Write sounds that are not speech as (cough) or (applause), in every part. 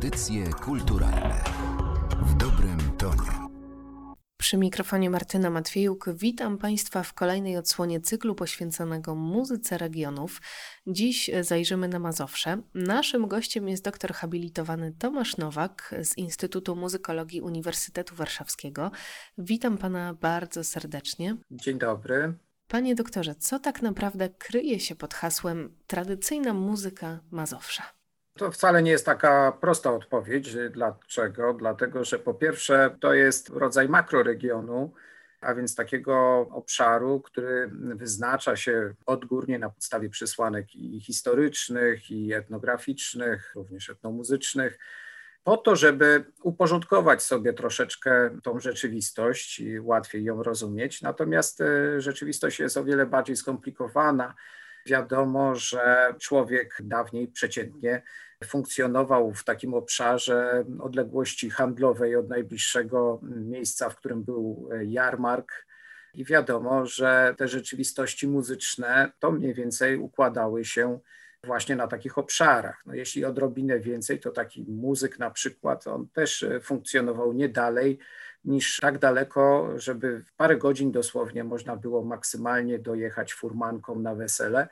Audycje kulturalne w dobrym tonie. Przy mikrofonie Martyna Matwiejuk witam Państwa w kolejnej odsłonie cyklu poświęconego muzyce regionów. Dziś zajrzymy na Mazowsze. Naszym gościem jest doktor habilitowany Tomasz Nowak z Instytutu Muzykologii Uniwersytetu Warszawskiego. Witam Pana bardzo serdecznie. Dzień dobry. Panie doktorze, co tak naprawdę kryje się pod hasłem tradycyjna muzyka Mazowsza? To wcale nie jest taka prosta odpowiedź. Dlaczego? Dlatego, że po pierwsze to jest rodzaj makroregionu, a więc takiego obszaru, który wyznacza się odgórnie na podstawie przesłanek i historycznych, i etnograficznych, również etnomuzycznych, po to, żeby uporządkować sobie troszeczkę tą rzeczywistość i łatwiej ją rozumieć. Natomiast e, rzeczywistość jest o wiele bardziej skomplikowana. Wiadomo, że człowiek dawniej przeciętnie funkcjonował w takim obszarze odległości handlowej od najbliższego miejsca, w którym był jarmark. I wiadomo, że te rzeczywistości muzyczne to mniej więcej układały się właśnie na takich obszarach. No jeśli odrobinę więcej, to taki muzyk na przykład, on też funkcjonował nie dalej niż tak daleko, żeby w parę godzin dosłownie można było maksymalnie dojechać furmanką na wesele.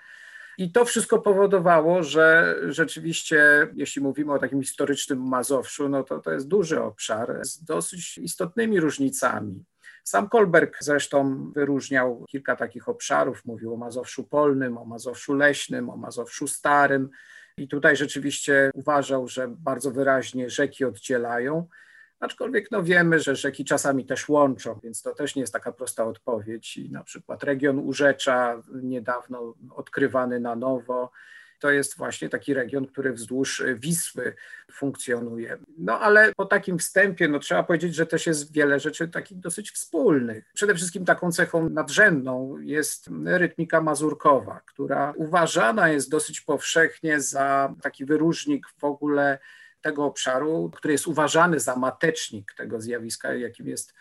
I to wszystko powodowało, że rzeczywiście, jeśli mówimy o takim historycznym Mazowszu, no to to jest duży obszar z dosyć istotnymi różnicami. Sam Kolberg zresztą wyróżniał kilka takich obszarów, mówił o Mazowszu Polnym, o Mazowszu Leśnym, o Mazowszu Starym. I tutaj rzeczywiście uważał, że bardzo wyraźnie rzeki oddzielają. Aczkolwiek no wiemy, że rzeki czasami też łączą, więc to też nie jest taka prosta odpowiedź. I na przykład region Urzecza, niedawno odkrywany na nowo, to jest właśnie taki region, który wzdłuż Wisły funkcjonuje. No ale po takim wstępie, no trzeba powiedzieć, że też jest wiele rzeczy takich dosyć wspólnych. Przede wszystkim taką cechą nadrzędną jest rytmika mazurkowa, która uważana jest dosyć powszechnie za taki wyróżnik w ogóle tego obszaru, który jest uważany za matecznik tego zjawiska, jakim jest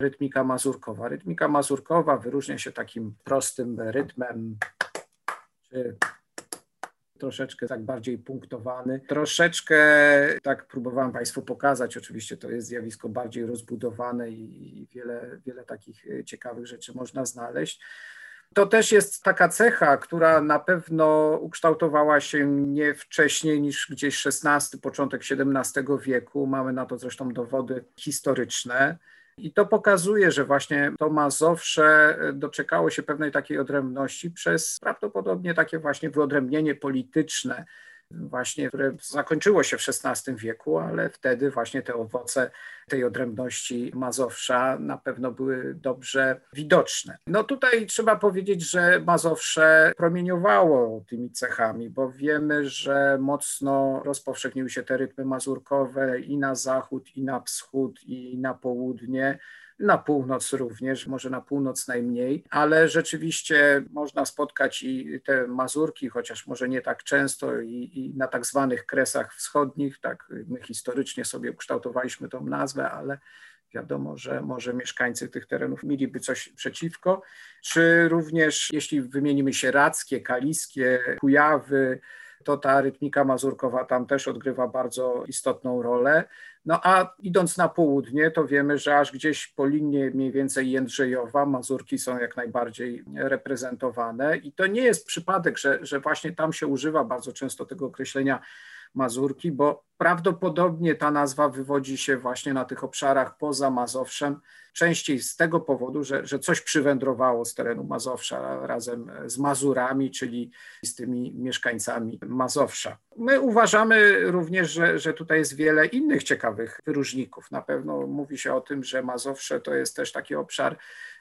rytmika mazurkowa. Rytmika mazurkowa wyróżnia się takim prostym rytmem, czy troszeczkę tak bardziej punktowany. Troszeczkę tak próbowałem Państwu pokazać, oczywiście to jest zjawisko bardziej rozbudowane i wiele, wiele takich ciekawych rzeczy można znaleźć. To też jest taka cecha, która na pewno ukształtowała się nie wcześniej niż gdzieś XVI, początek XVII wieku. Mamy na to zresztą dowody historyczne. I to pokazuje, że właśnie to Mazowsze doczekało się pewnej takiej odrębności przez prawdopodobnie takie właśnie wyodrębnienie polityczne, właśnie, które zakończyło się w XVI wieku, ale wtedy właśnie te owoce tej odrębności Mazowsza na pewno były dobrze widoczne. No tutaj trzeba powiedzieć, że Mazowsze promieniowało tymi cechami, bo wiemy, że mocno rozpowszechniły się te rytmy mazurkowe i na zachód, i na wschód, i na południe na północ również, może na północ najmniej, ale rzeczywiście można spotkać i te mazurki, chociaż może nie tak często, i, i na tak zwanych kresach wschodnich, tak my historycznie sobie ukształtowaliśmy tą nazwę, ale wiadomo, że może mieszkańcy tych terenów mieliby coś przeciwko, czy również jeśli wymienimy się radzkie, kaliskie, Kujawy, to ta rytmika mazurkowa tam też odgrywa bardzo istotną rolę. No a idąc na południe, to wiemy, że aż gdzieś po linii mniej więcej Jędrzejowa Mazurki są jak najbardziej reprezentowane i to nie jest przypadek, że, że właśnie tam się używa bardzo często tego określenia Mazurki, bo prawdopodobnie ta nazwa wywodzi się właśnie na tych obszarach poza Mazowszem, częściej z tego powodu, że, że coś przywędrowało z terenu Mazowsza razem z Mazurami, czyli z tymi mieszkańcami Mazowsza. My uważamy również, że, że tutaj jest wiele innych ciekawych wyróżników. Na pewno mówi się o tym, że Mazowsze to jest też taki obszar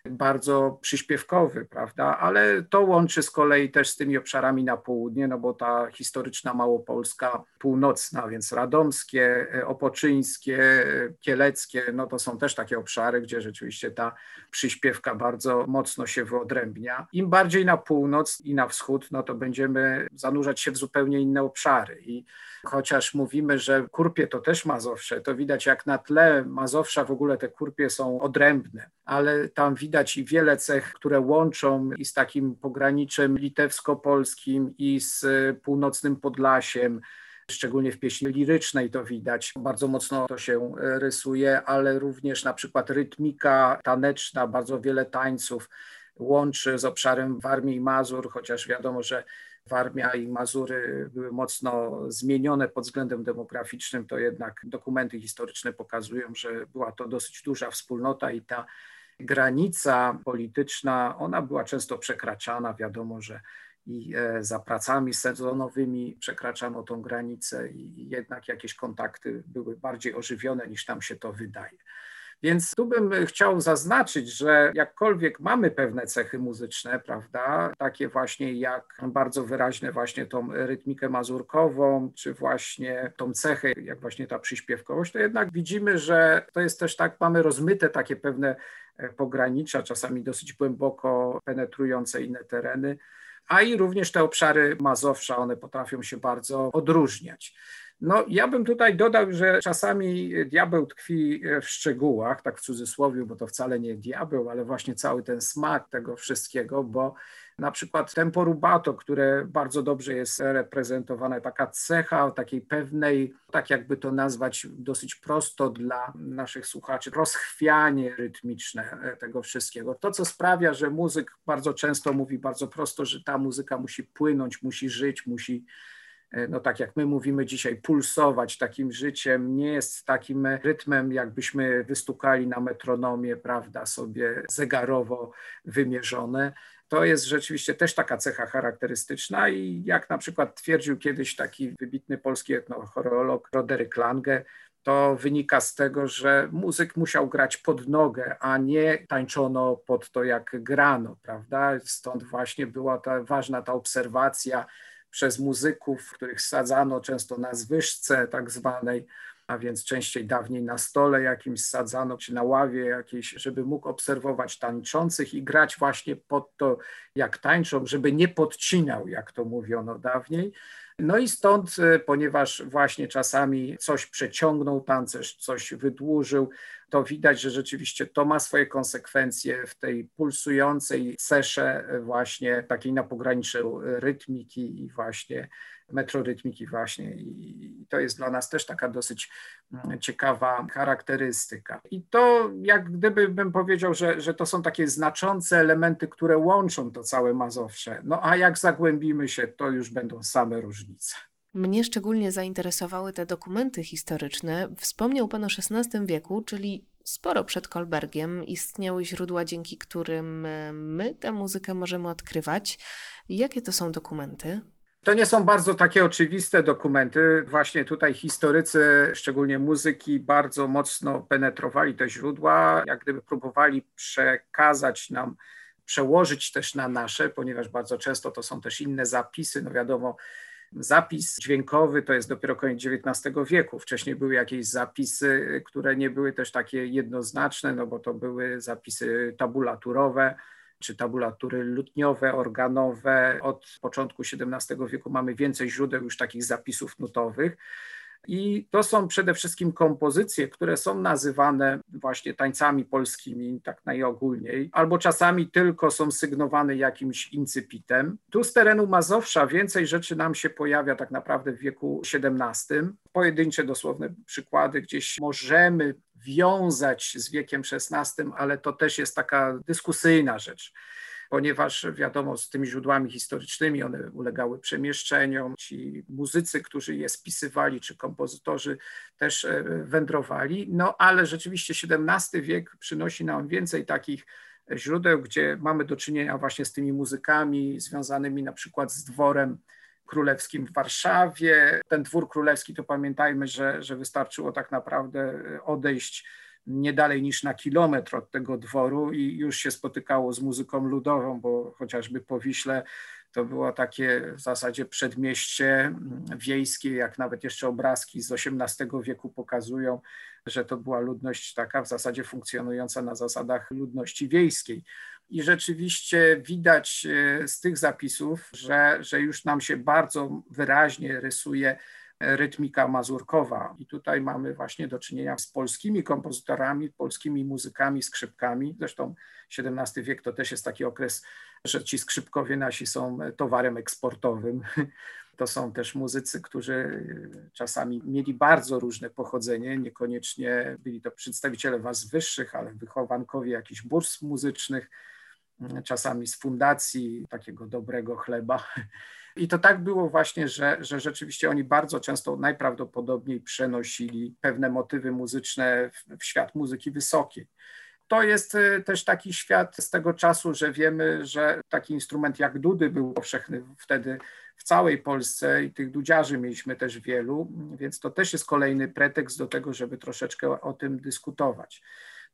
bardzo przyśpiewkowy, prawda? Ale to łączy z kolei też z tymi obszarami na południe, no bo ta historyczna Małopolska północna, więc radomskie, opoczyńskie, kieleckie, no to są też takie obszary, gdzie rzeczywiście ta przyśpiewka bardzo mocno się wyodrębnia. Im bardziej na północ i na wschód, no to będziemy zanurzać się w zupełnie inne obszary i chociaż mówimy, że kurpie to też Mazowsze, to widać jak na tle Mazowsza w ogóle te kurpie są odrębne, ale tam widać i wiele cech, które łączą i z takim pograniczem litewsko-polskim i z północnym Podlasiem, szczególnie w pieśni lirycznej to widać, bardzo mocno to się rysuje, ale również na przykład rytmika taneczna, bardzo wiele tańców łączy z obszarem Warmii i Mazur, chociaż wiadomo, że Warmia i Mazury były mocno zmienione pod względem demograficznym, to jednak dokumenty historyczne pokazują, że była to dosyć duża wspólnota i ta granica polityczna, ona była często przekraczana. Wiadomo, że i e, za pracami sezonowymi przekraczano tą granicę i jednak jakieś kontakty były bardziej ożywione niż tam się to wydaje. Więc tu bym chciał zaznaczyć, że jakkolwiek mamy pewne cechy muzyczne, prawda, takie właśnie jak bardzo wyraźne właśnie tą rytmikę mazurkową, czy właśnie tą cechę, jak właśnie ta przyśpiewkowość, to jednak widzimy, że to jest też tak, mamy rozmyte takie pewne e, pogranicza, czasami dosyć głęboko penetrujące inne tereny, a i również te obszary Mazowsza, one potrafią się bardzo odróżniać. No, ja bym tutaj dodał, że czasami diabeł tkwi w szczegółach, tak w cudzysłowie, bo to wcale nie diabeł, ale właśnie cały ten smak tego wszystkiego, bo na przykład tempo rubato, które bardzo dobrze jest reprezentowane, taka cecha takiej pewnej, tak jakby to nazwać dosyć prosto dla naszych słuchaczy, rozchwianie rytmiczne tego wszystkiego. To, co sprawia, że muzyk bardzo często mówi bardzo prosto, że ta muzyka musi płynąć, musi żyć, musi E, no tak jak my mówimy dzisiaj, pulsować takim życiem, nie jest takim rytmem, jakbyśmy wystukali na metronomie, prawda, sobie zegarowo wymierzone. To jest rzeczywiście też taka cecha charakterystyczna i jak na przykład twierdził kiedyś taki wybitny polski etnochoreolog Roderick Lange, to wynika z tego, że muzyk musiał grać pod nogę, a nie tańczono pod to, jak grano, prawda? Stąd właśnie była ta ważna ta obserwacja przez muzyków, których sadzano często na zwyżce tak zwanej, a więc częściej dawniej na stole jakimś sadzano, czy na ławie jakiejś, żeby mógł obserwować tańczących i grać właśnie pod to, jak tańczą, żeby nie podcinał, jak to mówiono dawniej. No i stąd, e, ponieważ właśnie czasami coś przeciągnął tancerz, coś wydłużył, to widać, że rzeczywiście to ma swoje konsekwencje w tej pulsującej sesze właśnie takiej na pograniczu rytmiki i właśnie metrorytmiki właśnie i to jest dla nas też taka dosyć mm, ciekawa charakterystyka. I to jak gdyby bym powiedział, że, że to są takie znaczące elementy, które łączą to całe Mazowsze. No a jak zagłębimy się, to już będą same różnice. Mnie szczególnie zainteresowały te dokumenty historyczne. Wspomniał Pan o XVI wieku, czyli sporo przed Kolbergiem istniały źródła, dzięki którym e, my tę muzykę możemy odkrywać. Jakie to są dokumenty? To nie są bardzo takie oczywiste dokumenty. Właśnie tutaj historycy, szczególnie muzyki, bardzo mocno penetrowali te źródła, jak gdyby próbowali przekazać nam, przełożyć też na nasze, ponieważ bardzo często to są też inne zapisy. No wiadomo, zapis dźwiękowy to jest dopiero koniec XIX wieku. Wcześniej były jakieś zapisy, które nie były też takie jednoznaczne, no bo to były zapisy tabulaturowe czy tabulatury lutniowe, organowe. Od początku XVII wieku mamy więcej źródeł już takich zapisów nutowych. I to są przede wszystkim kompozycje, które są nazywane właśnie tańcami polskimi, tak najogólniej, albo czasami tylko są sygnowane jakimś incypitem. Tu z terenu Mazowsza więcej rzeczy nam się pojawia tak naprawdę w wieku XVII. Pojedyncze dosłowne przykłady gdzieś możemy wiązać z wiekiem XVI, ale to też jest taka dyskusyjna rzecz ponieważ wiadomo, z tymi źródłami historycznymi one ulegały przemieszczeniom. Ci muzycy, którzy je spisywali, czy kompozytorzy też e, wędrowali. No ale rzeczywiście XVII wiek przynosi nam więcej takich źródeł, gdzie mamy do czynienia właśnie z tymi muzykami związanymi na przykład z dworem królewskim w Warszawie. Ten dwór królewski to pamiętajmy, że, że wystarczyło tak naprawdę odejść nie dalej niż na kilometr od tego dworu i już się spotykało z muzyką ludową, bo chociażby po Wiśle to było takie w zasadzie przedmieście mm, wiejskie, jak nawet jeszcze obrazki z XVIII wieku pokazują, że to była ludność taka w zasadzie funkcjonująca na zasadach ludności wiejskiej. I rzeczywiście widać e, z tych zapisów, że, że już nam się bardzo wyraźnie rysuje rytmika mazurkowa. I tutaj mamy właśnie do czynienia z polskimi kompozytorami, polskimi muzykami, skrzypkami. Zresztą XVII wiek to też jest taki okres, że ci skrzypkowie nasi są towarem eksportowym. (laughs) To są też muzycy, którzy czasami mieli bardzo różne pochodzenie, niekoniecznie byli to przedstawiciele was wyższych, ale wychowankowie jakichś burs muzycznych, czasami z fundacji takiego dobrego chleba. I to tak było właśnie, że, że rzeczywiście oni bardzo często najprawdopodobniej przenosili pewne motywy muzyczne w, w świat muzyki wysokiej. To jest y, też taki świat z tego czasu, że wiemy, że taki instrument jak dudy był powszechny wtedy w całej Polsce i tych dudziarzy mieliśmy też wielu, więc to też jest kolejny pretekst do tego, żeby troszeczkę o tym dyskutować.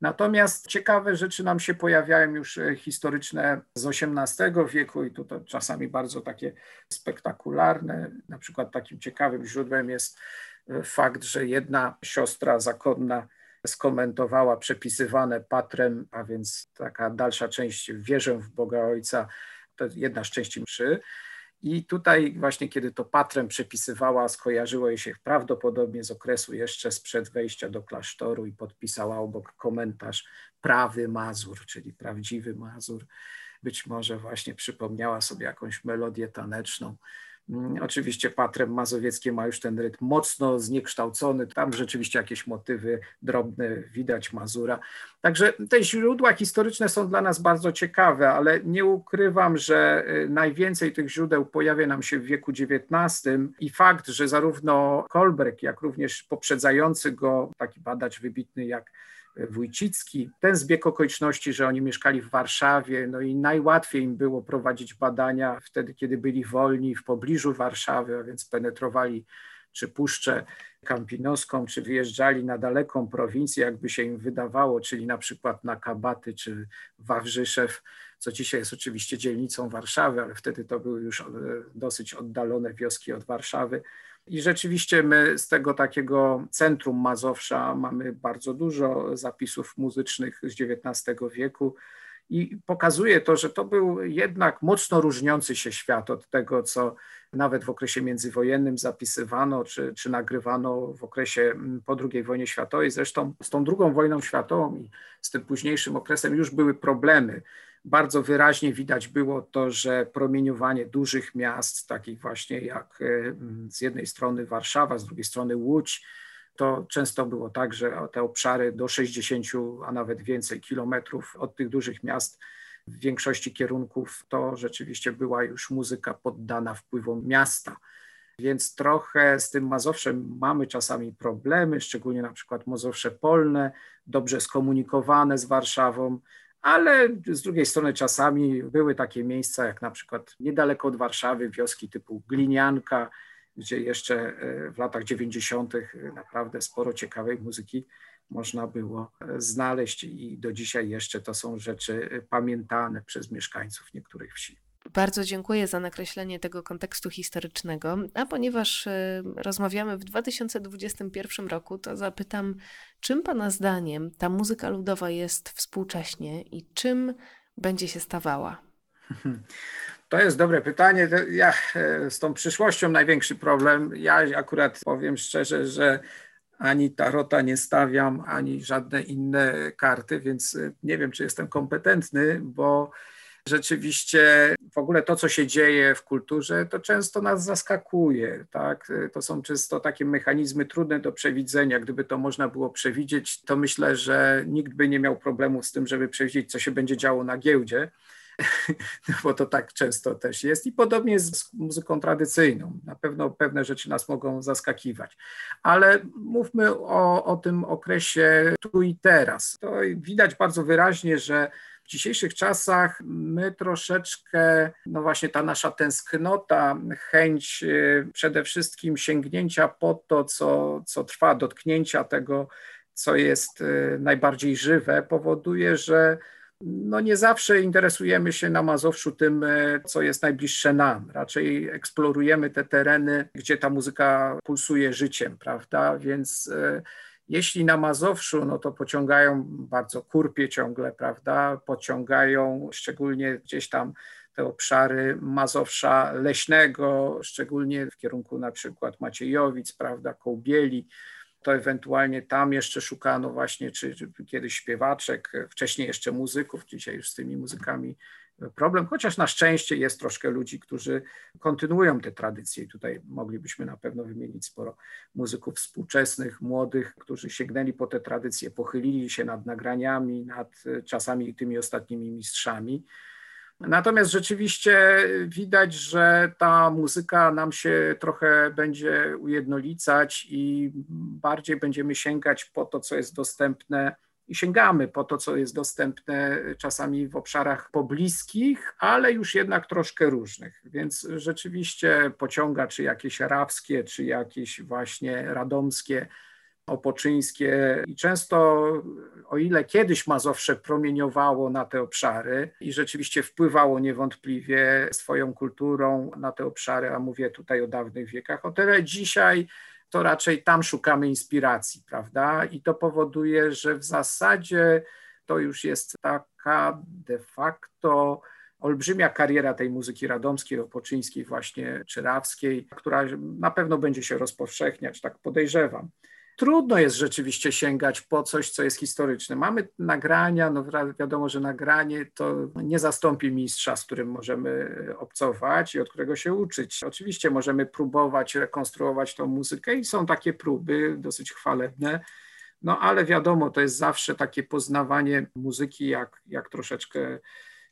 Natomiast ciekawe rzeczy nam się pojawiają już e, historyczne z XVIII wieku i to czasami bardzo takie spektakularne. Na przykład takim ciekawym źródłem jest e, fakt, że jedna siostra zakonna skomentowała przepisywane patrem, a więc taka dalsza część wierzę w Boga Ojca, to jedna z części mszy, i tutaj właśnie, kiedy to patrem przepisywała, skojarzyło jej się prawdopodobnie z okresu jeszcze sprzed wejścia do klasztoru i podpisała obok komentarz prawy Mazur, czyli prawdziwy Mazur. Być może właśnie przypomniała sobie jakąś melodię taneczną oczywiście Patrem Mazowieckie ma już ten rytm mocno zniekształcony, tam rzeczywiście jakieś motywy drobne widać Mazura. Także te źródła historyczne są dla nas bardzo ciekawe, ale nie ukrywam, że y, najwięcej tych źródeł pojawia nam się w wieku XIX i fakt, że zarówno Kolberg, jak również poprzedzający go taki badacz wybitny jak Wójcicki. Ten zbieg okoliczności, że oni mieszkali w Warszawie, no i najłatwiej im było prowadzić badania wtedy, kiedy byli wolni w pobliżu Warszawy, a więc penetrowali czy Puszczę Kampinoską, czy wyjeżdżali na daleką prowincję, jakby się im wydawało, czyli na przykład na Kabaty czy Wawrzyszew, co dzisiaj jest oczywiście dzielnicą Warszawy, ale wtedy to były już e, dosyć oddalone wioski od Warszawy. I rzeczywiście my z tego takiego centrum Mazowsza mamy bardzo dużo zapisów muzycznych z XIX wieku i pokazuje to, że to był jednak mocno różniący się świat od tego, co nawet w okresie międzywojennym zapisywano czy, czy nagrywano w okresie mm, po II wojnie światowej. Zresztą z tą II wojną światową i z tym późniejszym okresem już były problemy bardzo wyraźnie widać było to, że promieniowanie dużych miast, takich właśnie jak e, z jednej strony Warszawa, z drugiej strony Łódź, to często było tak, że te obszary do 60, a nawet więcej kilometrów od tych dużych miast w większości kierunków to rzeczywiście była już muzyka poddana wpływom miasta. Więc trochę z tym Mazowszem mamy czasami problemy, szczególnie na przykład Mazowsze Polne, dobrze skomunikowane z Warszawą, ale z drugiej strony czasami były takie miejsca, jak na przykład niedaleko od Warszawy, wioski typu Glinianka, gdzie jeszcze e, w latach 90. naprawdę sporo ciekawej muzyki można było e, znaleźć i do dzisiaj jeszcze to są rzeczy e, pamiętane przez mieszkańców niektórych wsi. Bardzo dziękuję za nakreślenie tego kontekstu historycznego. A ponieważ y, rozmawiamy w 2021 roku, to zapytam, czym Pana zdaniem ta muzyka ludowa jest współcześnie i czym będzie się stawała? To jest dobre pytanie. Ja e, z tą przyszłością największy problem. Ja akurat powiem szczerze, że ani tarota nie stawiam, ani żadne inne karty, więc e, nie wiem, czy jestem kompetentny, bo rzeczywiście w ogóle to, co się dzieje w kulturze, to często nas zaskakuje. Tak? To są często takie mechanizmy trudne do przewidzenia. Gdyby to można było przewidzieć, to myślę, że nikt by nie miał problemów z tym, żeby przewidzieć, co się będzie działo na giełdzie. (laughs) No bo to tak często też jest. I podobnie jest z muzyką tradycyjną. Na pewno pewne rzeczy nas mogą zaskakiwać. Ale mówmy o, o tym okresie tu i teraz. To widać bardzo wyraźnie, że w dzisiejszych czasach my troszeczkę, no właśnie ta nasza tęsknota, chęć y, przede wszystkim sięgnięcia po to, co, co trwa, dotknięcia tego, co jest y, najbardziej żywe, powoduje, że no nie zawsze interesujemy się na Mazowszu tym, y, co jest najbliższe nam. Raczej eksplorujemy te tereny, gdzie ta muzyka pulsuje życiem, prawda? Więc jeśli na Mazowszu, no to pociągają bardzo kurpie ciągle, prawda? Pociągają szczególnie gdzieś tam te obszary Mazowsza leśnego, szczególnie w kierunku na przykład Maciejowic, prawda, Kołbieli, to ewentualnie tam jeszcze szukano właśnie, czy, czy kiedyś śpiewaczek, wcześniej jeszcze muzyków, dzisiaj już z tymi muzykami problem, chociaż na szczęście jest troszkę ludzi, którzy kontynuują te tradycje. I tutaj moglibyśmy na pewno wymienić sporo muzyków współczesnych, młodych, którzy sięgnęli po te tradycje, pochylili się nad nagraniami, nad czasami tymi ostatnimi mistrzami. Natomiast rzeczywiście widać, że ta muzyka nam się trochę będzie ujednolicać i bardziej będziemy sięgać po to, co jest dostępne i sięgamy po to, co jest dostępne czasami w obszarach pobliskich, ale już jednak troszkę różnych. Więc rzeczywiście pociąga czy jakieś arabskie, czy jakieś właśnie radomskie, opoczyńskie i często, o ile kiedyś Mazowsze promieniowało na te obszary i rzeczywiście wpływało niewątpliwie swoją kulturą na te obszary, a mówię tutaj o dawnych wiekach, o tyle dzisiaj to raczej tam szukamy inspiracji, prawda? I to powoduje, że w zasadzie to już jest taka de facto olbrzymia kariera tej muzyki radomskiej, opoczyńskiej, właśnie czyrawskiej, która na pewno będzie się rozpowszechniać, tak podejrzewam trudno jest rzeczywiście sięgać po coś, co jest historyczne. Mamy nagrania, no wiadomo, że nagranie to nie zastąpi mistrza, z którym możemy obcować i od którego się uczyć. Oczywiście możemy próbować rekonstruować tą muzykę i są takie próby dosyć chwalebne. No ale wiadomo, to jest zawsze takie poznawanie muzyki, jak, jak troszeczkę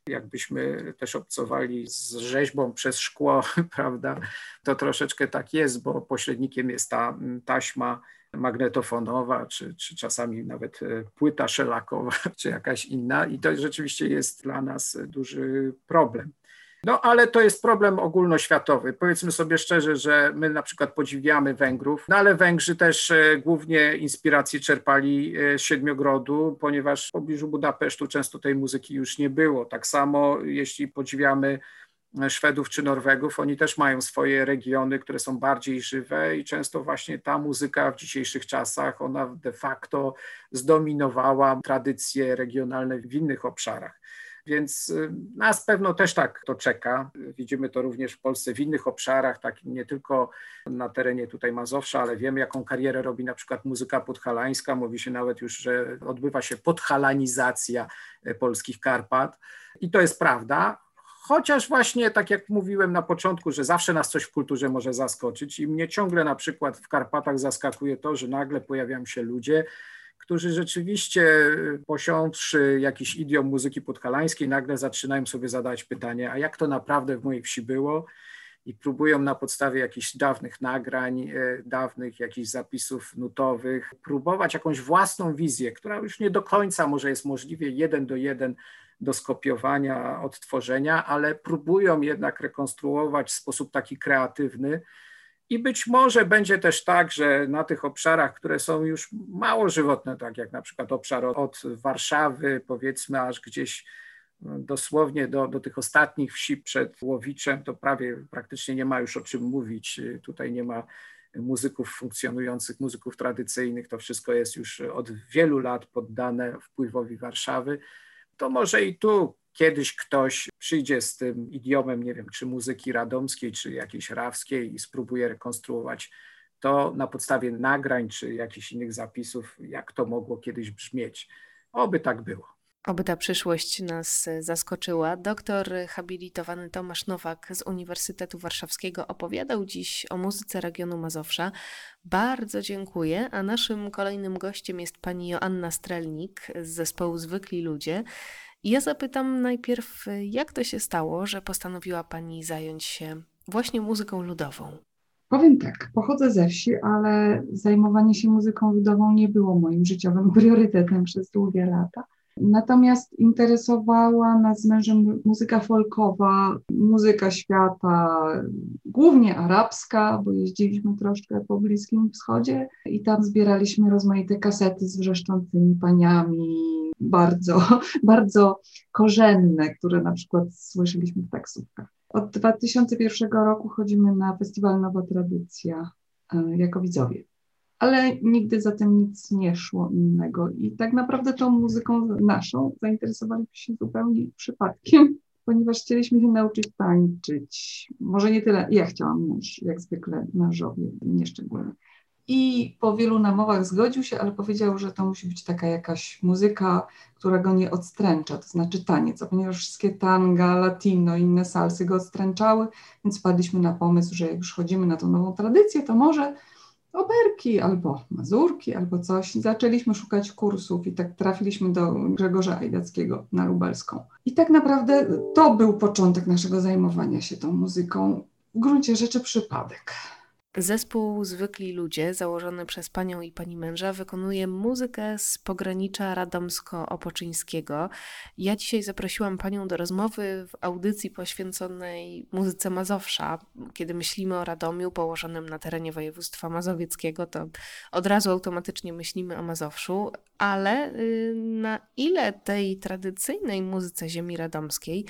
jakbyśmy też obcowali z rzeźbą przez szkło, (laughs) prawda? To troszeczkę tak jest, bo pośrednikiem jest ta taśma magnetofonowa, czy, czy czasami nawet e, płyta szelakowa, (laughs) czy jakaś inna. I to rzeczywiście jest dla nas duży problem. No ale to jest problem ogólnoświatowy. Powiedzmy sobie szczerze, że my na przykład podziwiamy Węgrów, no ale Węgrzy też e, głównie inspiracji czerpali e, z Siedmiogrodu, ponieważ w pobliżu Budapesztu często tej muzyki już nie było. Tak samo jeśli podziwiamy Szwedów czy Norwegów, oni też mają swoje regiony, które są bardziej żywe i często właśnie ta muzyka w dzisiejszych czasach, ona de facto zdominowała tradycje regionalne w innych obszarach. Więc y, nas pewno też tak to czeka. Widzimy to również w Polsce w innych obszarach, tak nie tylko na terenie tutaj Mazowsza, ale wiemy, jaką karierę robi na przykład muzyka podhalańska. Mówi się nawet już, że odbywa się podhalanizacja e, polskich Karpat. I to jest prawda, Chociaż właśnie, tak jak mówiłem na początku, że zawsze nas coś w kulturze może zaskoczyć i mnie ciągle na przykład w Karpatach zaskakuje to, że nagle pojawiają się ludzie, którzy rzeczywiście y, posiądszy jakiś idiom muzyki podhalańskiej, nagle zaczynają sobie zadawać pytanie, a jak to naprawdę w mojej wsi było? I próbują na podstawie jakichś dawnych nagrań, y, dawnych jakichś zapisów nutowych, próbować jakąś własną wizję, która już nie do końca może jest możliwie jeden do jeden do skopiowania, odtworzenia, ale próbują jednak rekonstruować w sposób taki kreatywny. I być może będzie też tak, że na tych obszarach, które są już mało żywotne, tak jak na przykład obszar od Warszawy, powiedzmy, aż gdzieś dosłownie do, do tych ostatnich wsi przed Łowiczem, to prawie praktycznie nie ma już o czym mówić. Tutaj nie ma muzyków funkcjonujących, muzyków tradycyjnych. To wszystko jest już od wielu lat poddane wpływowi Warszawy to może i tu kiedyś ktoś przyjdzie z tym idiomem, nie wiem, czy muzyki radomskiej, czy jakiejś rawskiej i spróbuje rekonstruować to na podstawie nagrań, czy jakichś innych zapisów, jak to mogło kiedyś brzmieć. Oby tak było. Oby ta przyszłość nas zaskoczyła. Doktor habilitowany Tomasz Nowak z Uniwersytetu Warszawskiego opowiadał dziś o muzyce regionu Mazowsza. Bardzo dziękuję, a naszym kolejnym gościem jest pani Joanna Strelnik z zespołu Zwykli Ludzie. ja zapytam najpierw, jak to się stało, że postanowiła pani zająć się właśnie muzyką ludową? Powiem tak, pochodzę ze wsi, ale zajmowanie się muzyką ludową nie było moim życiowym (laughs) priorytetem przez długie lata. Natomiast interesowała nas z mężem muzyka folkowa, muzyka świata, głównie arabska, bo jeździliśmy troszkę po Bliskim Wschodzie i tam zbieraliśmy rozmaite kasety z wrzeszczącymi paniami, bardzo, (laughs) bardzo korzenne, które na przykład słyszeliśmy w taksówkach. Od 2001 roku chodzimy na festiwal Nowa Tradycja e, jako widzowie ale nigdy za tym nic nie szło innego. I tak naprawdę tą muzyką naszą zainteresowaliśmy się zupełnie przypadkiem, (laughs) ponieważ chcieliśmy się nauczyć tańczyć. Może nie tyle, ja chciałam mąż, jak zwykle mężowie, nieszczególnie. i po wielu namowach zgodził się, ale powiedział, że to musi być taka jakaś muzyka, która go nie odstręcza, to znaczy taniec, ponieważ wszystkie tanga, latino, inne salsy go odstręczały, więc wpadliśmy na pomysł, że jak już chodzimy na tą nową tradycję, to może oberki albo mazurki albo coś. Zaczęliśmy szukać kursów i tak trafiliśmy do Grzegorza Ajdackiego na Lubelską. I tak naprawdę to był początek naszego zajmowania się tą muzyką. W gruncie rzeczy przypadek. Zespół Zwykli Ludzie, założony przez panią i pani męża, wykonuje muzykę z pogranicza radomsko-opoczyńskiego. Ja dzisiaj zaprosiłam panią do rozmowy w audycji poświęconej muzyce Mazowsza. Kiedy myślimy o Radomiu położonym na terenie województwa mazowieckiego, to od razu automatycznie myślimy o Mazowszu, ale y, na ile tej tradycyjnej muzyce ziemi radomskiej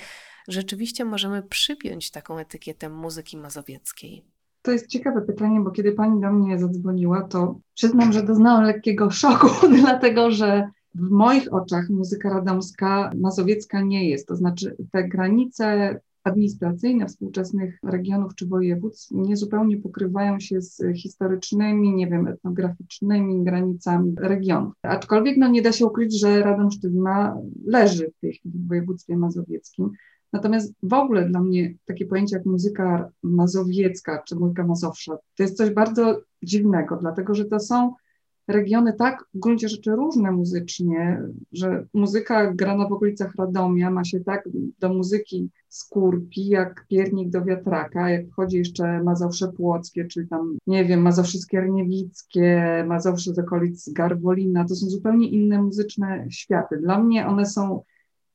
rzeczywiście możemy przypiąć taką etykietę muzyki mazowieckiej? To jest ciekawe pytanie, bo kiedy pani do mnie zadzwoniła, to przyznam, że doznałam lekkiego szoku, (laughs) dlatego że w moich oczach muzyka radomska mazowiecka nie jest. To znaczy te granice administracyjne współczesnych regionów czy województw niezupełnie pokrywają się z historycznymi, nie wiem, etnograficznymi granicami regionów. Aczkolwiek no, nie da się ukryć, że Radomsztyzna leży w tej chwili w województwie mazowieckim. Natomiast w ogóle dla mnie takie pojęcie jak muzyka mazowiecka czy muzyka mazowsza to jest coś bardzo dziwnego, dlatego że to są regiony tak w gruncie rzeczy różne muzycznie, że muzyka grana w okolicach Radomia ma się tak do muzyki skórki, jak piernik do wiatraka, jak wchodzi jeszcze Mazowsze Płockie, czy tam, nie wiem, Mazowsze Skierniewickie, Mazowsze z okolic Garwolina, to są zupełnie inne muzyczne światy. Dla mnie one są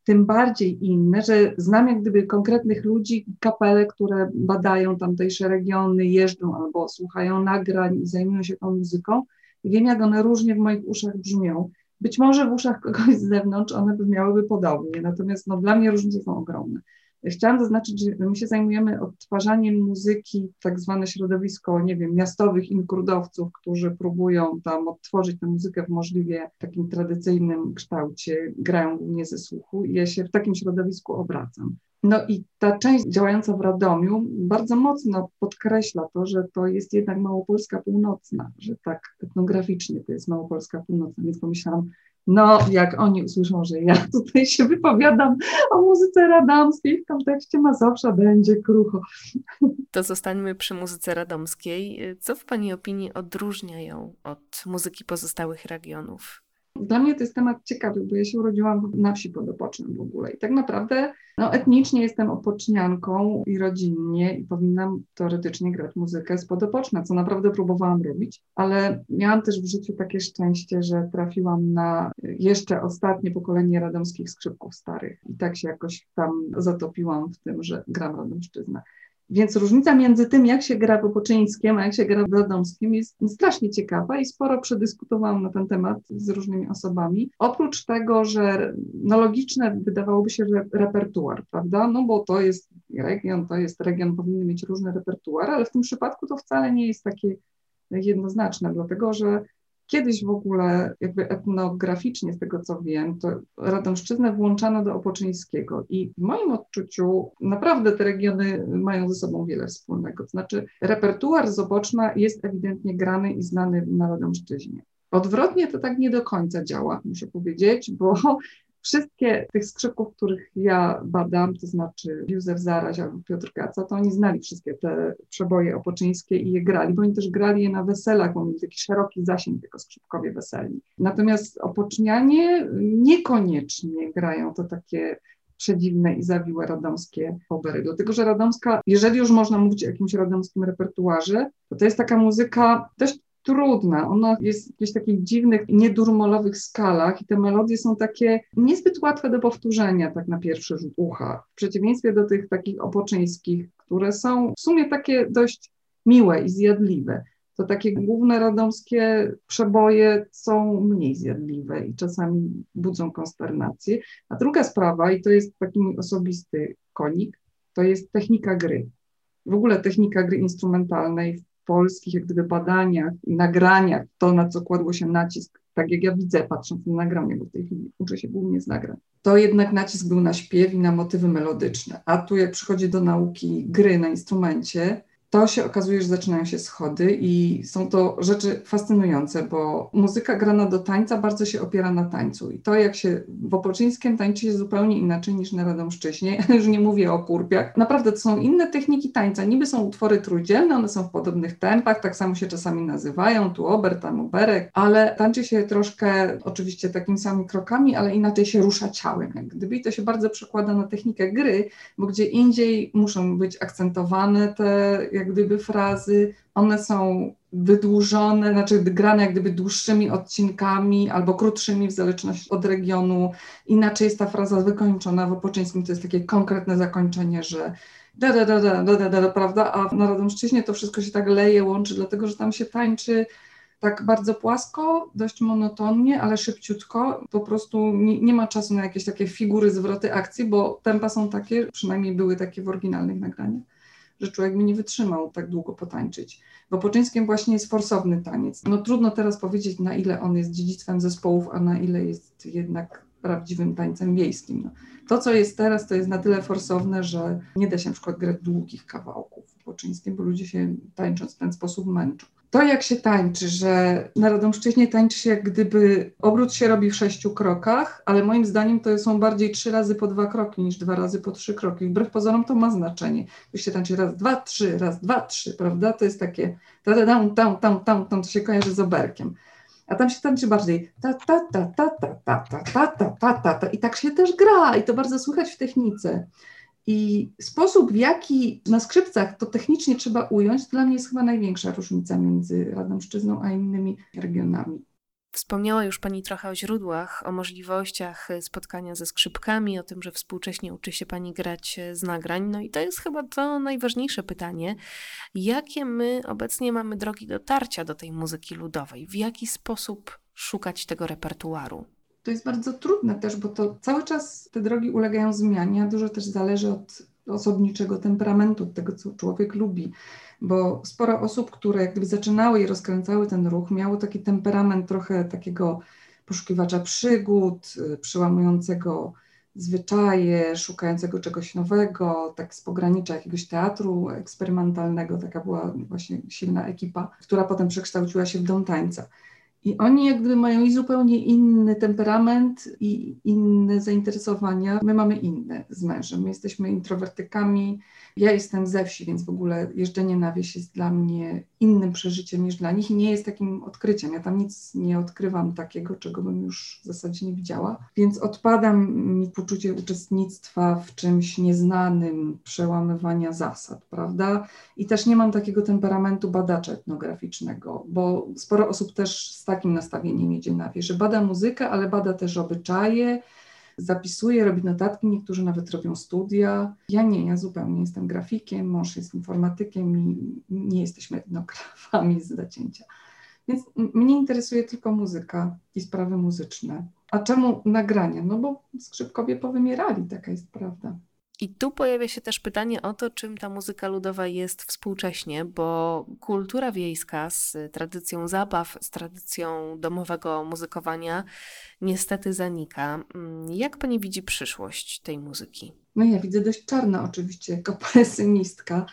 tym bardziej inne, że znam jak gdyby konkretnych ludzi, kapele, które badają tamtejsze regiony, jeżdżą albo słuchają nagrań i zajmują się tą muzyką i wiem, jak one różnie w moich uszach brzmią. Być może w uszach kogoś z zewnątrz one by miałyby podobnie, natomiast no, dla mnie różnice są ogromne. Chciałam zaznaczyć, że my się zajmujemy odtwarzaniem muzyki, tak zwane środowisko, nie wiem, miastowych inkurdowców, którzy próbują tam odtworzyć tę muzykę w możliwie takim tradycyjnym kształcie, grają głównie ze słuchu ja się w takim środowisku obracam. No i ta część działająca w Radomiu bardzo mocno podkreśla to, że to jest jednak Małopolska Północna, że tak etnograficznie to jest Małopolska Północna, więc pomyślałam, no, jak oni usłyszą, że ja (laughs) tutaj się wypowiadam o muzyce radomskiej w kontekście Mazowsza, będzie krucho. To zostańmy przy muzyce radomskiej. Co w Pani opinii odróżnia ją od muzyki pozostałych regionów? Dla mnie to jest temat ciekawy, bo ja się urodziłam na wsi pod Opocznem w ogóle i tak naprawdę no, etnicznie jestem opocznianką i rodzinnie i powinnam teoretycznie grać muzykę z Podopoczna, co naprawdę próbowałam robić, ale miałam też w życiu takie szczęście, że trafiłam na jeszcze ostatnie pokolenie radomskich skrzypków starych i tak się jakoś tam zatopiłam w tym, że gram radomszczyznę. Więc różnica między tym, jak się gra w Opoczyńskiem, a jak się gra w Radomskim jest strasznie ciekawa i sporo przedyskutowałam na ten temat z różnymi osobami. Oprócz tego, że no logiczne wydawałoby się, repertuar, prawda? No bo to jest region, to jest region, powinny mieć różny repertuar, ale w tym przypadku to wcale nie jest takie jednoznaczne, dlatego że Kiedyś w ogóle jakby etnograficznie, z tego co wiem, to Radomszczyznę włączano do Opoczyńskiego i w moim odczuciu naprawdę te regiony mają ze sobą wiele wspólnego. To znaczy repertuar z Opoczna jest ewidentnie grany i znany na Radomszczyźnie. Odwrotnie to tak nie do końca działa, muszę powiedzieć, bo Wszystkie tych skrzypków, których ja badam, to znaczy Józef Zaraś albo Piotr Kaca, to oni znali wszystkie te przeboje opoczyńskie i je grali, bo oni też grali je na weselach, bo mieli taki szeroki zasięg jako skrzypkowie weselni. Natomiast opocznianie niekoniecznie grają to takie przedziwne i zawiłe radomskie opery. Dlatego, że radomska, jeżeli już można mówić o jakimś radomskim repertuarze, to to jest taka muzyka dość trudna. Ona jest w jakichś takich dziwnych, niedurmolowych skalach i te melodie są takie niezbyt łatwe do powtórzenia tak na pierwszy rzut ucha. W przeciwieństwie do tych takich opoczyńskich, które są w sumie takie dość miłe i zjadliwe. To takie główne radomskie przeboje są mniej zjadliwe i czasami budzą konsternację. A druga sprawa, i to jest taki mój osobisty konik, to jest technika gry. W ogóle technika gry instrumentalnej polskich jak gdyby badaniach i nagraniach, to na co kładło się nacisk, tak jak ja widzę patrząc na nagranie, bo w tej chwili uczę się głównie z nagrań, to jednak nacisk był na śpiew i na motywy melodyczne. A tu jak przychodzi do nauki gry na instrumencie, to się okazuje, że zaczynają się schody i są to rzeczy fascynujące, bo muzyka grana do tańca bardzo się opiera na tańcu. I to, jak się w Opoczyńskiem tańczy się zupełnie inaczej niż na Radomszczyźnie, (laughs) już nie mówię o kurpiach. Naprawdę to są inne techniki tańca. Niby są utwory trójdzielne, one są w podobnych tempach, tak samo się czasami nazywają, tu ober, tam oberek, ale tańczy się troszkę oczywiście takimi samymi krokami, ale inaczej się rusza ciałem. Jak gdyby i to się bardzo przekłada na technikę gry, bo gdzie indziej muszą być akcentowane te jak gdyby frazy, one są wydłużone, znaczy grane jak gdyby dłuższymi odcinkami albo krótszymi w zależności od regionu. Inaczej jest ta fraza wykończona, w Opoczyńskim to jest takie konkretne zakończenie, że da, da, da, da, da, da, da, prawda, a na Radomszczyźnie to wszystko się tak leje, łączy, dlatego że tam się tańczy tak bardzo płasko, dość monotonnie, ale szybciutko. Po prostu nie, nie, ma czasu na jakieś takie figury, zwroty akcji, bo tempa są takie, przynajmniej były takie w oryginalnych nagraniach że człowiek by nie wytrzymał tak długo potańczyć. Bo Poczyńskiem właśnie jest forsowny taniec. No trudno teraz powiedzieć, na ile on jest dziedzictwem zespołów, a na ile jest jednak prawdziwym tańcem wiejskim. No. To, co jest teraz, to jest na tyle forsowne, że nie da się na przykład grać długich kawałków Poczyńskim, bo ludzie się tańcząc w ten sposób męczą to jak się tańczy, że na Radomszczyźnie tańczy się jak gdyby obrót się robi w sześciu krokach, ale moim zdaniem to są bardziej trzy razy po dwa kroki niż dwa razy po trzy kroki. Wbrew pozorom to ma znaczenie. Tu się tańczy raz, dwa, trzy, raz, dwa, trzy, prawda? To jest takie ta ta tam, tam, tam, tam, tam, to się kojarzy z oberkiem. A tam się tańczy bardziej ta ta ta ta ta ta ta ta ta ta ta ta i tak się też gra i to bardzo słychać w technice. I sposób, w jaki na skrzypcach to technicznie trzeba ująć, dla mnie jest chyba największa różnica między Radomszczyzną a innymi regionami. Wspomniała już Pani trochę o źródłach, o możliwościach spotkania ze skrzypkami, o tym, że współcześnie uczy się Pani grać z nagrań. No i to jest chyba to najważniejsze pytanie. Jakie my obecnie mamy drogi dotarcia do tej muzyki ludowej? W jaki sposób szukać tego repertuaru? To jest bardzo trudne też, bo to cały czas te drogi ulegają zmianie, a dużo też zależy od osobniczego temperamentu, od tego, co człowiek lubi. Bo sporo osób, które jak gdyby zaczynały i rozkręcały ten ruch, miało taki temperament trochę takiego poszukiwacza przygód, y, przełamującego zwyczaje, szukającego czegoś nowego, tak z pogranicza jakiegoś teatru eksperymentalnego. Taka była właśnie silna ekipa, która potem przekształciła się w dom tańca. I oni jak gdyby mają i zupełnie inny temperament i inne zainteresowania. My mamy inne z mężem. My jesteśmy introwertykami, ja jestem ze wsi, więc w ogóle jeżdżenie na wieś jest dla mnie innym przeżyciem niż dla nich i nie jest takim odkryciem. Ja tam nic nie odkrywam takiego, czego bym już w zasadzie nie widziała. Więc odpada mi poczucie uczestnictwa w czymś nieznanym, przełamywania zasad, prawda? I też nie mam takiego temperamentu badacza etnograficznego, bo sporo osób też z takim nastawieniem jedzie na wieś, że bada muzykę, ale bada też obyczaje, zapisuje, robi notatki, niektórzy nawet robią studia. Ja nie, ja zupełnie jestem grafikiem, mąż jest informatykiem i nie jesteśmy etnografami z zacięcia. Więc mnie interesuje tylko muzyka i sprawy muzyczne. A czemu nagrania? No bo skrzypkowie powymierali, taka jest prawda. I tu pojawia się też pytanie o to, czym ta muzyka ludowa jest współcześnie, bo kultura wiejska z tradycją zabaw, z tradycją domowego muzykowania niestety zanika. Mm, jak pani widzi przyszłość tej muzyki? No ja widzę dość czarno oczywiście jako pesymistka.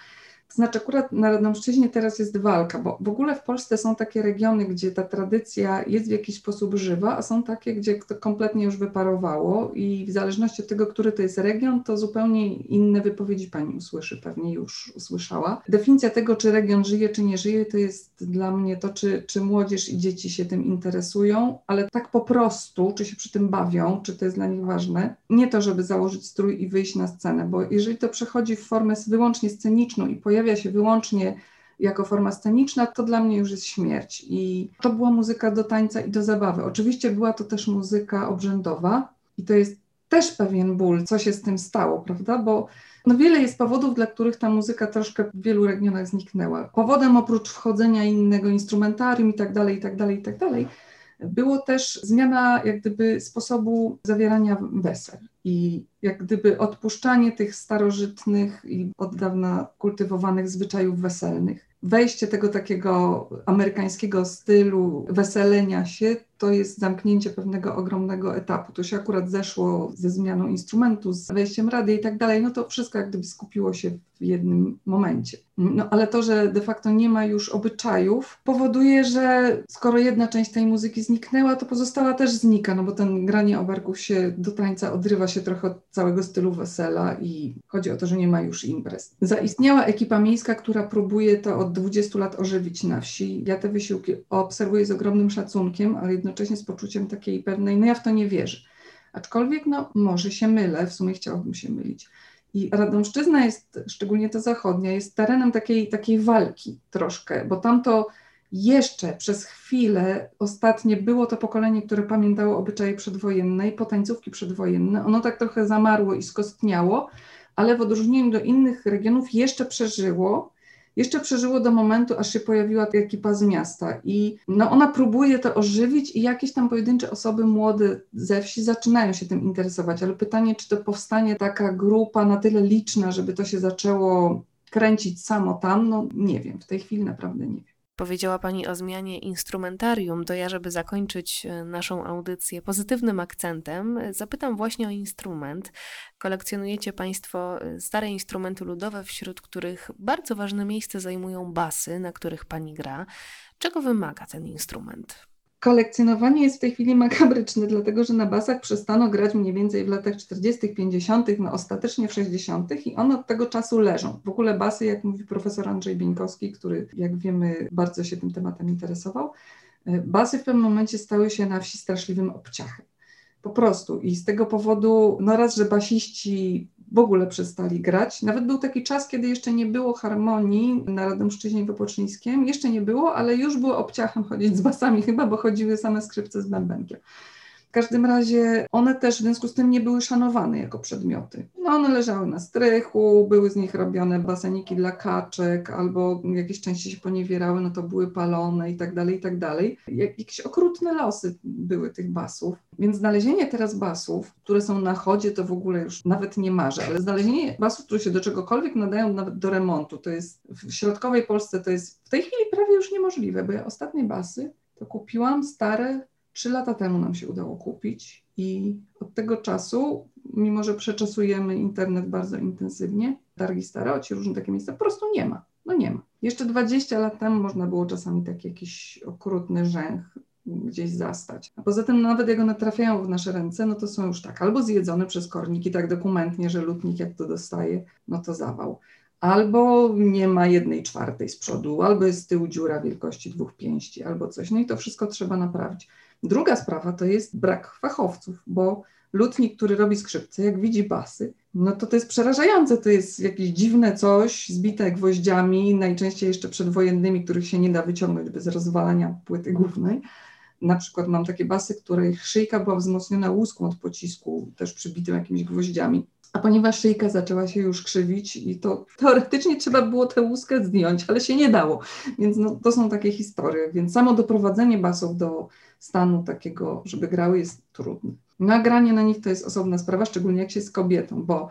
Znaczy akurat na Radomszczyźnie teraz jest walka, bo w ogóle w Polsce są takie regiony, gdzie ta tradycja jest w jakiś sposób żywa, a są takie, gdzie to kompletnie już wyparowało i w zależności od tego, który to jest region, to zupełnie inne wypowiedzi Pani usłyszy, pewnie już usłyszała. Definicja tego, czy region żyje, czy nie żyje, to jest dla mnie to, czy, czy młodzież i dzieci się tym interesują, ale tak po prostu, czy się przy tym bawią, czy to jest dla nich ważne. Nie to, żeby założyć strój i wyjść na scenę, bo jeżeli to przechodzi w formę wyłącznie sceniczną i pojawia pojawia się wyłącznie jako forma sceniczna, to dla mnie już jest śmierć. I to była muzyka do tańca i do zabawy. Oczywiście była to też muzyka obrzędowa i to jest też pewien ból, co się z tym stało, prawda? Bo no wiele jest powodów, dla których ta muzyka troszkę w wielu regionach zniknęła. Powodem oprócz wchodzenia innego instrumentarium i tak dalej, i tak dalej, i tak dalej, było też zmiana jak gdyby sposobu zawierania wesel i jak gdyby odpuszczanie tych starożytnych i od dawna kultywowanych zwyczajów weselnych. Wejście tego takiego amerykańskiego stylu weselenia się to jest zamknięcie pewnego ogromnego etapu. To się akurat zeszło ze zmianą instrumentu, z wejściem rady i tak dalej, no to wszystko jak gdyby skupiło się w jednym momencie. No ale to, że de facto nie ma już obyczajów, powoduje, że skoro jedna część tej muzyki zniknęła, to pozostała też znika, no bo ten granie oberków się do tańca odrywa się trochę od całego stylu wesela i chodzi o to, że nie ma już imprez. Zaistniała ekipa miejska, która próbuje to od 20 lat ożywić na wsi. Ja te wysiłki obserwuję z ogromnym szacunkiem, ale jednocześnie z poczuciem takiej pewnej, no ja w to nie wierzę. Aczkolwiek, no może się mylę, w sumie chciałabym się mylić. I Radomszczyzna jest, szczególnie ta zachodnia, jest terenem takiej, takiej walki troszkę, bo tamto jeszcze przez chwilę ostatnie było to pokolenie, które pamiętało obyczaje przedwojenne i potańcówki przedwojenne. Ono tak trochę zamarło i skostniało, ale w odróżnieniu do innych regionów jeszcze przeżyło jeszcze przeżyło do momentu, aż się pojawiła ekipa z miasta i no, ona próbuje to ożywić i jakieś tam pojedyncze osoby młode ze wsi zaczynają się tym interesować, ale pytanie, czy to powstanie taka grupa na tyle liczna, żeby to się zaczęło kręcić samo tam, no nie wiem, w tej chwili naprawdę nie wiem. Powiedziała Pani o zmianie instrumentarium, to ja, żeby zakończyć e, naszą audycję pozytywnym akcentem, e, zapytam właśnie o instrument. Kolekcjonujecie Państwo e, stare instrumenty ludowe, wśród których bardzo ważne miejsce zajmują basy, na których Pani gra. Czego wymaga ten instrument? Kolekcjonowanie jest w tej chwili makabryczne, dlatego że na basach przestano grać mniej więcej w latach 40., 50., no ostatecznie w 60. i one od tego czasu leżą. W ogóle basy, jak mówi profesor Andrzej Bieńkowski, który jak wiemy bardzo się tym tematem interesował, e, basy w pewnym momencie stały się na wsi straszliwym obciachem. Po prostu. I z tego powodu, no raz, że basiści w ogóle przestali grać. Nawet był taki czas, kiedy jeszcze nie było harmonii na Radomszczyźnie Wypoczyńskiem. Jeszcze nie było, ale już było obciachem chodzić z basami chyba, bo chodziły same skrzypce z bębenkiem. W każdym razie one też w związku z tym nie były szanowane jako przedmioty. No one leżały na strychu, były z nich robione baseniki dla kaczek, albo jakieś części się poniewierały, no to były palone i tak dalej, i tak dalej. Jak, jakieś okrutne losy były tych basów. Więc znalezienie teraz basów, które są na chodzie, to w ogóle już nawet nie marzę, ale znalezienie basów, które się do czegokolwiek nadają, nawet do remontu, to jest w środkowej Polsce to jest w tej chwili prawie już niemożliwe, bo ja ostatnie basy to kupiłam stare Trzy lata temu nam się udało kupić i od tego czasu, mimo że przeczasujemy internet bardzo intensywnie, targi staroci, różne takie miejsca, po prostu nie ma. No nie ma. Jeszcze 20 lat temu można było czasami taki jakiś okrutny rzęch gdzieś zastać. A poza tym nawet jak one trafiają w nasze ręce, no to są już tak albo zjedzone przez korniki tak dokumentnie, że lutnik jak to dostaje, no to zawał. Albo nie ma jednej czwartej z przodu, albo jest z tyłu dziura wielkości dwóch pięści, albo coś. No i to wszystko trzeba naprawić. Druga sprawa to jest brak fachowców, bo lutnik, który robi skrzypce, jak widzi basy, no to to jest przerażające, to jest jakieś dziwne coś, zbite gwoździami, najczęściej jeszcze przedwojennymi, których się nie da wyciągnąć bez rozwalania płyty głównej. Na przykład mam takie basy, których szyjka była wzmocniona łuską od pocisku, też przybitym jakimiś gwoździami. A ponieważ szyjka zaczęła się już krzywić i to teoretycznie trzeba było tę łuskę zdjąć, ale się nie dało. Więc no, to są takie historie. Więc samo doprowadzenie basów do stanu takiego, żeby grały jest trudne. Nagranie na nich to jest osobna sprawa, szczególnie jak się jest kobietą, bo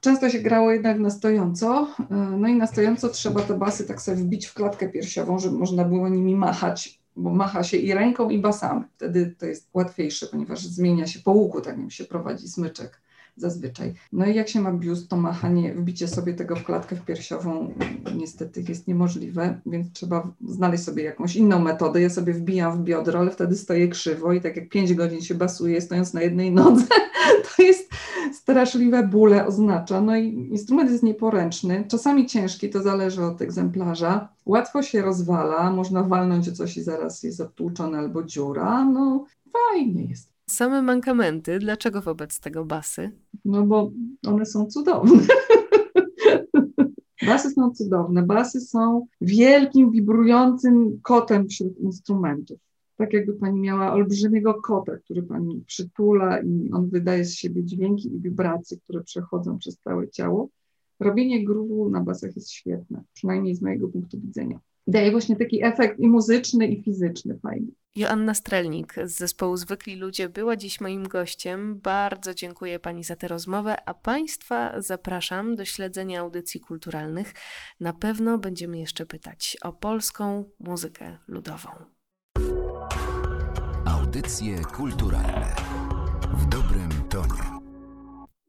często się grało jednak na stojąco, e, no i na stojąco trzeba te basy tak sobie wbić w klatkę piersiową, żeby można było nimi machać, bo macha się i ręką i basami. Wtedy to jest łatwiejsze, ponieważ zmienia się po łuku, tak jak się prowadzi smyczek zazwyczaj. No i jak się ma biust, to machanie, wbicie sobie tego w klatkę w piersiową niestety jest niemożliwe, więc trzeba znaleźć sobie jakąś inną metodę. Ja sobie wbijam w biodro, ale wtedy stoję krzywo i tak jak 5 godzin się basuje, stojąc na jednej nodze, (laughs) to jest straszliwe bóle oznacza. No i instrument jest nieporęczny, czasami ciężki, to zależy od egzemplarza. Łatwo się rozwala, można walnąć o coś i zaraz jest obtłuczone albo dziura. No fajnie jest. Same mankamenty, dlaczego wobec tego basy? No bo one są cudowne. (laughs) Basy są cudowne. Basy są wielkim, wibrującym kotem wśród instrumentów. Tak jakby pani miała olbrzymiego kota, który pani przytula i on wydaje z siebie dźwięki i wibracje, które przechodzą przez całe ciało. Robienie groove'u na basach jest świetne, przynajmniej z mojego punktu widzenia daje właśnie taki efekt i muzyczny, i fizyczny fajny. Joanna Strelnik z zespołu Zwykli Ludzie była dziś moim gościem. Bardzo dziękuję Pani za tę rozmowę, a Państwa zapraszam do śledzenia audycji kulturalnych. Na pewno będziemy jeszcze pytać o polską muzykę ludową. Audycje kulturalne w dobrym tonie.